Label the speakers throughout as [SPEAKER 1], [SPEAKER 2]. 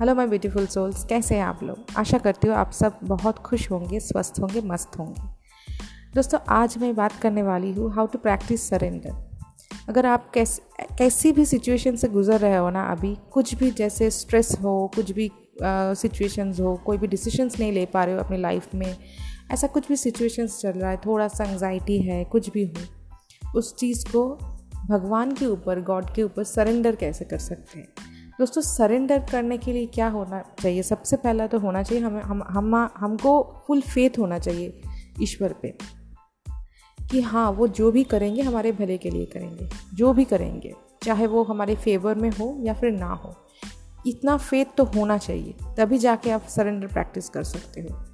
[SPEAKER 1] Hello my beautiful souls कैसे हैं आप लोग? आशा करती हूँ आप सब बहुत खुश होंगे, स्वस्थ होंगे, मस्त होंगे। दोस्तों, आज मैं बात करने वाली हूँ हाउ टू प्रैक्टिस सरेंडर अगर आप कैस, कैसी भी सिचुएशन से गुजर रहे हो ना अभी, कुछ भी जैसे स्ट्रेस हो, कुछ भी सिचुएशंस हो, कोई भी डिसीशंस नहीं ले पा रहे हो अपनी लाइफ में, ऐसा कुछ भी सिचुएशंस चल रहा है थोड़ा सा एंगजाइटी है, कुछ भी हो, उस चीज़ को भगवान के ऊपर गॉड के ऊपर सरेंडर कैसे कर सकते हैं? दोस्तों सरेंडर करने के लिए क्या होना चाहिए? सबसे पहला तो होना चाहिए, हमें, हम हम, हमको फुल फेथ होना चाहिए ईश्वर पे कि हाँ वो जो भी करेंगे, हमारे भले के लिए करेंगे, जो भी करेंगे, चाहे वो हमारे फेवर में हो या फिर ना हो। इतना फेथ तो होना चाहिए, तभी जाके आप सरेंडर प्रैक्टिस कर सकते हो।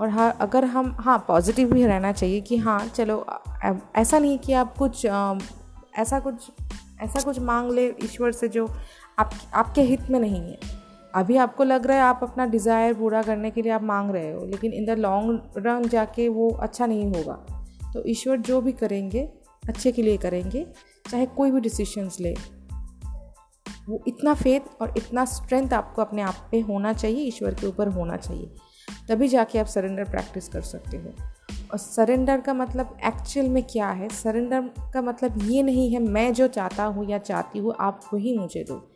[SPEAKER 1] और हाँ अगर हम हाँ पॉजिटिव भी रहना चाहिए कि हाँ चलो ऐसा नहीं कि आप कुछ ऐसा कुछ ऐसा कुछ मांग ले ईश्वर से जो आप, आपके हित में नहीं है। अभी आपको लग रहा है आप अपना डिज़ायर पूरा करने के लिए आप मांग रहे हो, लेकिन इन द लॉन्ग रन जाके वो अच्छा नहीं होगा। तो ईश्वर जो भी करेंगे, अच्छे के लिए करेंगे, चाहे कोई भी डिसीशंस ले। वो इतना फेथ और इतना स्ट्रेंथ आपको अपने आप पे होना चाहिए, ईश्वर के ऊपर होना चाहिए। तभी जाके आप सरेंडर प्रैक्टिस कर सकते हो। और सरेंडर का मतलब एक्चुअल में क्या है? सरेंडर का मतलब ये नहीं है, मैं जो चाहता हूँ या चाहती हूँ, आप वही मुझे दो।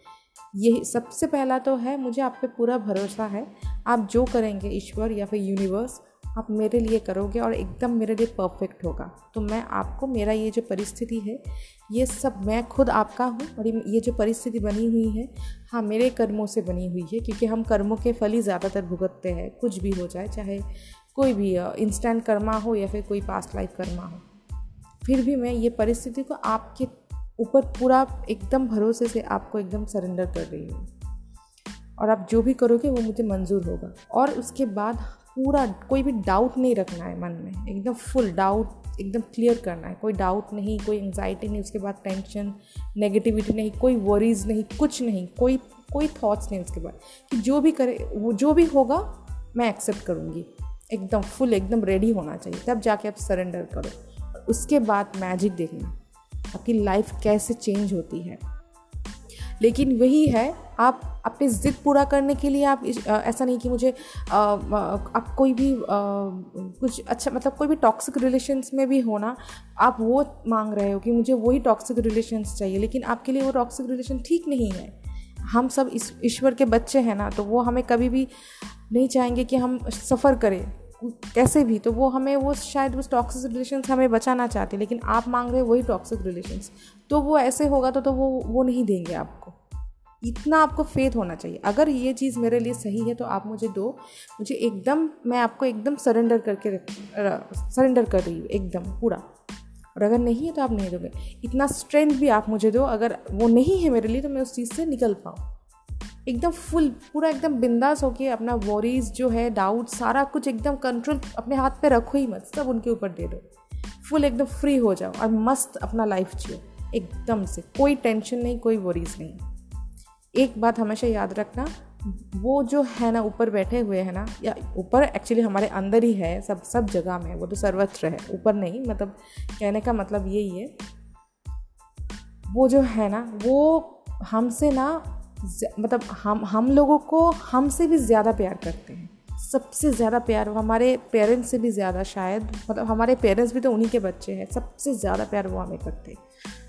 [SPEAKER 1] ये सबसे पहला तो है, मुझे आप पे पूरा भरोसा है। आप जो करेंगे ईश्वर या फिर यूनिवर्स आप मेरे लिए करोगे और एकदम मेरे लिए परफेक्ट होगा। तो मैं आपको, मेरा ये जो परिस्थिति है, ये सब मैं खुद आपका हूँ और ये जो परिस्थिति बनी हुई है हाँ मेरे कर्मों से बनी हुई है, क्योंकि हम कर्मों के फल ही ज़्यादातर भुगतते हैं, कुछ भी हो जाए, चाहे कोई भी इंस्टेंट कर्मा हो या फिर कोई पास्ट लाइफ कर्मा हो। फिर भी मैं ये परिस्थिति को आपके ऊपर पूरा एकदम भरोसे से आपको एकदम सरेंडर कर रही हूँ। और आप जो भी करोगे, वो मुझे मंजूर होगा। और उसके बाद पूरा कोई भी डाउट नहीं रखना है मन में। एकदम फुल डाउट एकदम क्लियर करना है। कोई डाउट नहीं, कोई एंगजाइटी नहीं, उसके बाद टेंशन नेगेटिविटी नहीं, कोई वरीज नहीं, कुछ नहीं, कोई कोई थॉट्स नहीं उसके बाद। कि जो भी करे, वो जो भी होगा, मैं एक्सेप्ट करूँगी। एकदम फुल एकदम रेडी होना चाहिए। तब जाके आप सरेंडर करो। उसके बाद मैजिक देखना। आपकी लाइफ कैसे चेंज होती है। लेकिन वही है, आप अपनी ज़िद पूरा करने के लिए आप ऐसा नहीं कि मुझे आप कोई भी कुछ अच्छा मतलब कोई भी टॉक्सिक रिलेशंस में भी होना आप वो मांग रहे हो कि मुझे वही टॉक्सिक रिलेशंस चाहिए। लेकिन आपके लिए वो टॉक्सिक रिलेशन ठीक नहीं है। हम सब ईश्वर के बच्चे हैं ना तो वो हमें कभी भी नहीं चाहेंगे कि हम सफ़र करें। कैसे भी तो वो हमें, वो शायद उस टॉक्सिक रिलेशन से हमें बचाना चाहते लेकिन आप मांग रहे वही टॉक्सिक रिलेशंस तो वो ऐसे होगा तो तो वो वो नहीं देंगे आपको। इतना आपको फेथ होना चाहिए। अगर ये चीज़ मेरे लिए सही है तो आप मुझे दो। मुझे एकदम, मैं आपको एकदम सरेंडर करके सरेंडर कर रही हूँ, एकदम, पूरा। और अगर नहीं है तो आप नहीं दोगे। इतना स्ट्रेंथ भी आप मुझे दो। अगर वो नहीं है मेरे लिए तो मैं उस चीज़ से निकल पाऊँ। एकदम फुल, पूरा एकदम बिंदास होके अपना वॉरीज जो है डाउट सारा कुछ एकदम कंट्रोल अपने हाथ पे रखो ही मत, सब उनके ऊपर दे दो। फुल एकदम फ्री हो जाओ और मस्त अपना लाइफ जियो, एकदम से। कोई टेंशन नहीं, कोई वॉरीज नहीं। एक बात हमेशा याद रखना, वो जो है ना, ऊपर बैठे हुए हैं ना, या ऊपर एक्चुअली हमारे अंदर ही है, सब सब जगह में वो तो सर्वत्र है, ऊपर नहीं मतलब कहने का मतलब यही है। वो जो है ना, वो हमसे ना मतलब हम हम लोगों को हमसे भी ज़्यादा प्यार करते हैं। सबसे ज़्यादा प्यार वो हमारे पेरेंट्स से भी ज़्यादा शायद मतलब हमारे पेरेंट्स भी तो उन्हीं के बच्चे हैं, सबसे ज़्यादा प्यार वो हमें करते हैं।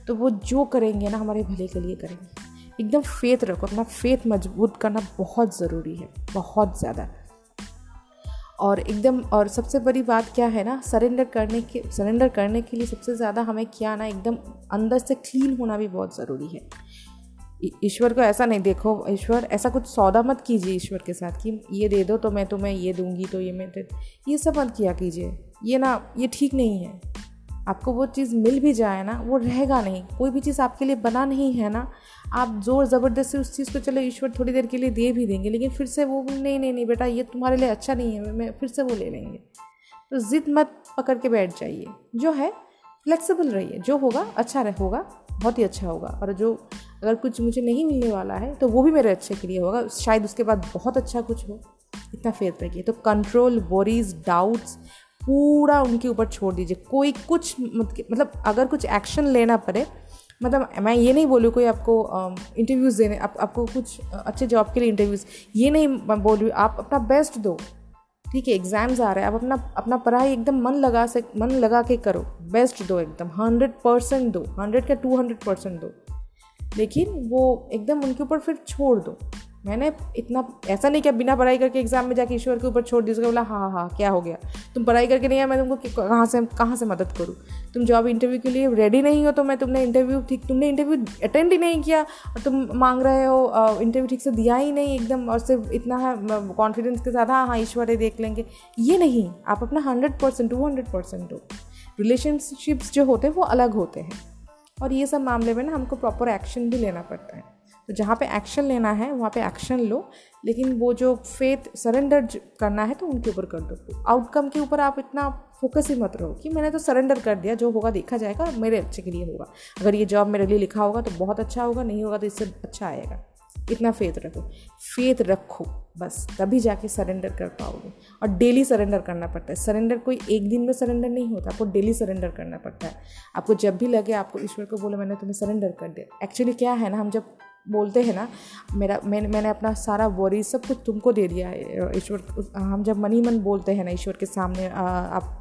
[SPEAKER 1] तो वो जो करेंगे ना, हमारे भले के लिए करेंगे। एकदम फेथ रखो, अपना फेथ मज़बूत करना बहुत ज़रूरी है, बहुत ज़्यादा। और एकदम, और सबसे बड़ी बात क्या है ना, सरेंडर करने के, सरेंडर करने के लिए सबसे ज़्यादा हमें क्या ना, एकदम अंदर से क्लीन होना भी बहुत ज़रूरी है। ईश्वर को ऐसा नहीं देखो, ईश्वर, ऐसा कुछ सौदा मत कीजिए ईश्वर के साथ कि ये दे दो तो मैं तुम्हें ये दूँगी तो ये मैं ये सब मत किया कीजिए। ये ना, ये ठीक नहीं है। आपको वो चीज़ मिल भी जाए ना, वो रहेगा नहीं। कोई भी चीज़ आपके लिए बना नहीं है ना, आप ज़ोर ज़बरदस्ती उस चीज़ को चलो ईश्वर थोड़ी देर के लिए दे भी देंगे, लेकिन फिर से वो, नहीं नहीं नहीं बेटा, ये तुम्हारे लिए अच्छा नहीं है, मैं फिर से वो ले लेंगे। तो ज़िद मत पकड़ के बैठ जाइए। जो है फ्लेक्सिबल रहिए। जो होगा अच्छा होगा बहुत ही अच्छा होगा। और जो अगर कुछ मुझे नहीं मिलने वाला है तो वो भी मेरे अच्छे के लिए होगा। शायद उसके बाद बहुत अच्छा कुछ हो। इतना फेथ रखिए तो कंट्रोल वरीज डाउट्स पूरा उनके ऊपर छोड़ दीजिए। कोई कुछ मतलब अगर कुछ एक्शन लेना पड़े मतलब मैं ये नहीं बोलूँ कोई आपको इंटरव्यूज़ देने आप, आपको कुछ अच्छे जॉब के लिए इंटरव्यूज़ ये नहीं बोल आप अपना बेस्ट दो। ठीक है एग्ज़ाम्स आ रहे हैं। आप अपना अपना पढ़ाई एकदम मन लगा से मन लगा के करो। बेस्ट दो एकदम। हंड्रेड परसेंट दो। हंड्रेड का टू हंड्रेड परसेंट दो। लेकिन वो एकदम उनके ऊपर फिर छोड़ दो। मैंने इतना, ऐसा नहीं किया बिना पढ़ाई करके एग्ज़ाम में जाके ईश्वर के ऊपर छोड़ दी उसका बोला हाँ हाँ क्या हो गया? तुम पढ़ाई करके नहीं आया मैं तुमको कहाँ से कहाँ से मदद करूँ? तुम जॉब इंटरव्यू के लिए रेडी नहीं हो तो मैं तुमने इंटरव्यू ठीक, तुमने इंटरव्यू अटेंड ही नहीं किया। और तुम मांग रहे हो इंटरव्यू ठीक से दिया ही नहीं एकदम, और सिर्फ़ इतना है कॉन्फिडेंस के साथ हाँ हाँ ईश्वर देख लेंगे। ये नहीं, आप अपना hundred percent two hundred percent दो। रिलेशनशिप्स जो होते हैं, वो अलग होते हैं। और ये सब मामले में ना हमको प्रॉपर एक्शन भी लेना पड़ता है। तो जहाँ पे एक्शन लेना है, वहाँ पे एक्शन लो, लेकिन वो जो फेथ सरेंडर करना है तो उनके ऊपर कर दो। आउटकम के ऊपर आप इतना फोकस ही मत रहो कि मैंने तो सरेंडर कर दिया, जो होगा देखा जाएगा मेरे अच्छे के लिए होगा। अगर ये जॉब मेरे लिए लिखा होगा तो बहुत अच्छा होगा, नहीं होगा तो इससे अच्छा आएगा। इतना फेथ रखो। फेथ रखो बस। तभी जाके सरेंडर कर पाओगे। और डेली सरेंडर करना पड़ता है। सरेंडर कोई एक दिन में सरेंडर नहीं होता आपको डेली सरेंडर करना पड़ता है। आपको जब भी लगे आपको ईश्वर को बोले मैंने तुम्हें सरेंडर कर दिया। एक्चुअली क्या है ना हम जब बोलते हैं ना मेरा मैंने मैंने अपना सारा वरी सब कुछ तुमको दे दिया है ईश्वर हम जब मनी मन बोलते हैं ना ईश्वर के सामने आ, आप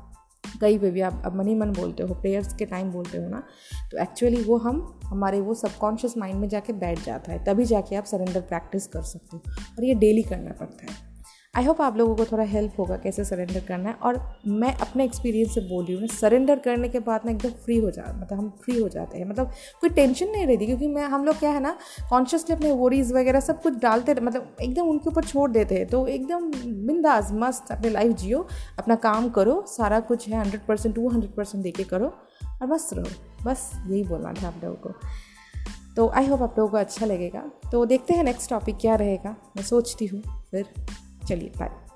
[SPEAKER 1] कहीं पे भी आप अब मनी मन बोलते हो, प्रेयर्स के टाइम बोलते हो ना तो एक्चुअली वो हम, हमारे वो सबकॉन्शियस माइंड में जाके बैठ जाता है, तभी जाके आप सरेंडर प्रैक्टिस कर सकते हो और ये डेली करना पड़ता है। आई होप आप लोगों को थोड़ा हेल्प होगा कैसे सरेंडर करना है। और मैं अपने एक्सपीरियंस से बोल रही हूँ सरेंडर करने के बाद ना एकदम फ्री हो जा मतलब हम फ्री हो जाते हैं। मतलब कोई टेंशन नहीं रहती, क्योंकि मैं, हम लोग क्या है ना कॉन्शियसली अपने वोरीज वगैरह सब कुछ डालते मतलब एकदम उनके ऊपर छोड़ देते हैं। तो एकदम बिंदास, मस्त अपनी लाइफ जियो, अपना काम करो, सारा कुछ है hundred percent two hundred percent दे के करो और मस्त रहो। बस यही बोलना था आप लोगों को। तो आई होप आप लोगों को अच्छा लगेगा। तो देखते हैं नेक्स्ट टॉपिक क्या रहेगा। मैं सोचती हूँ, फिर। चलिए बाय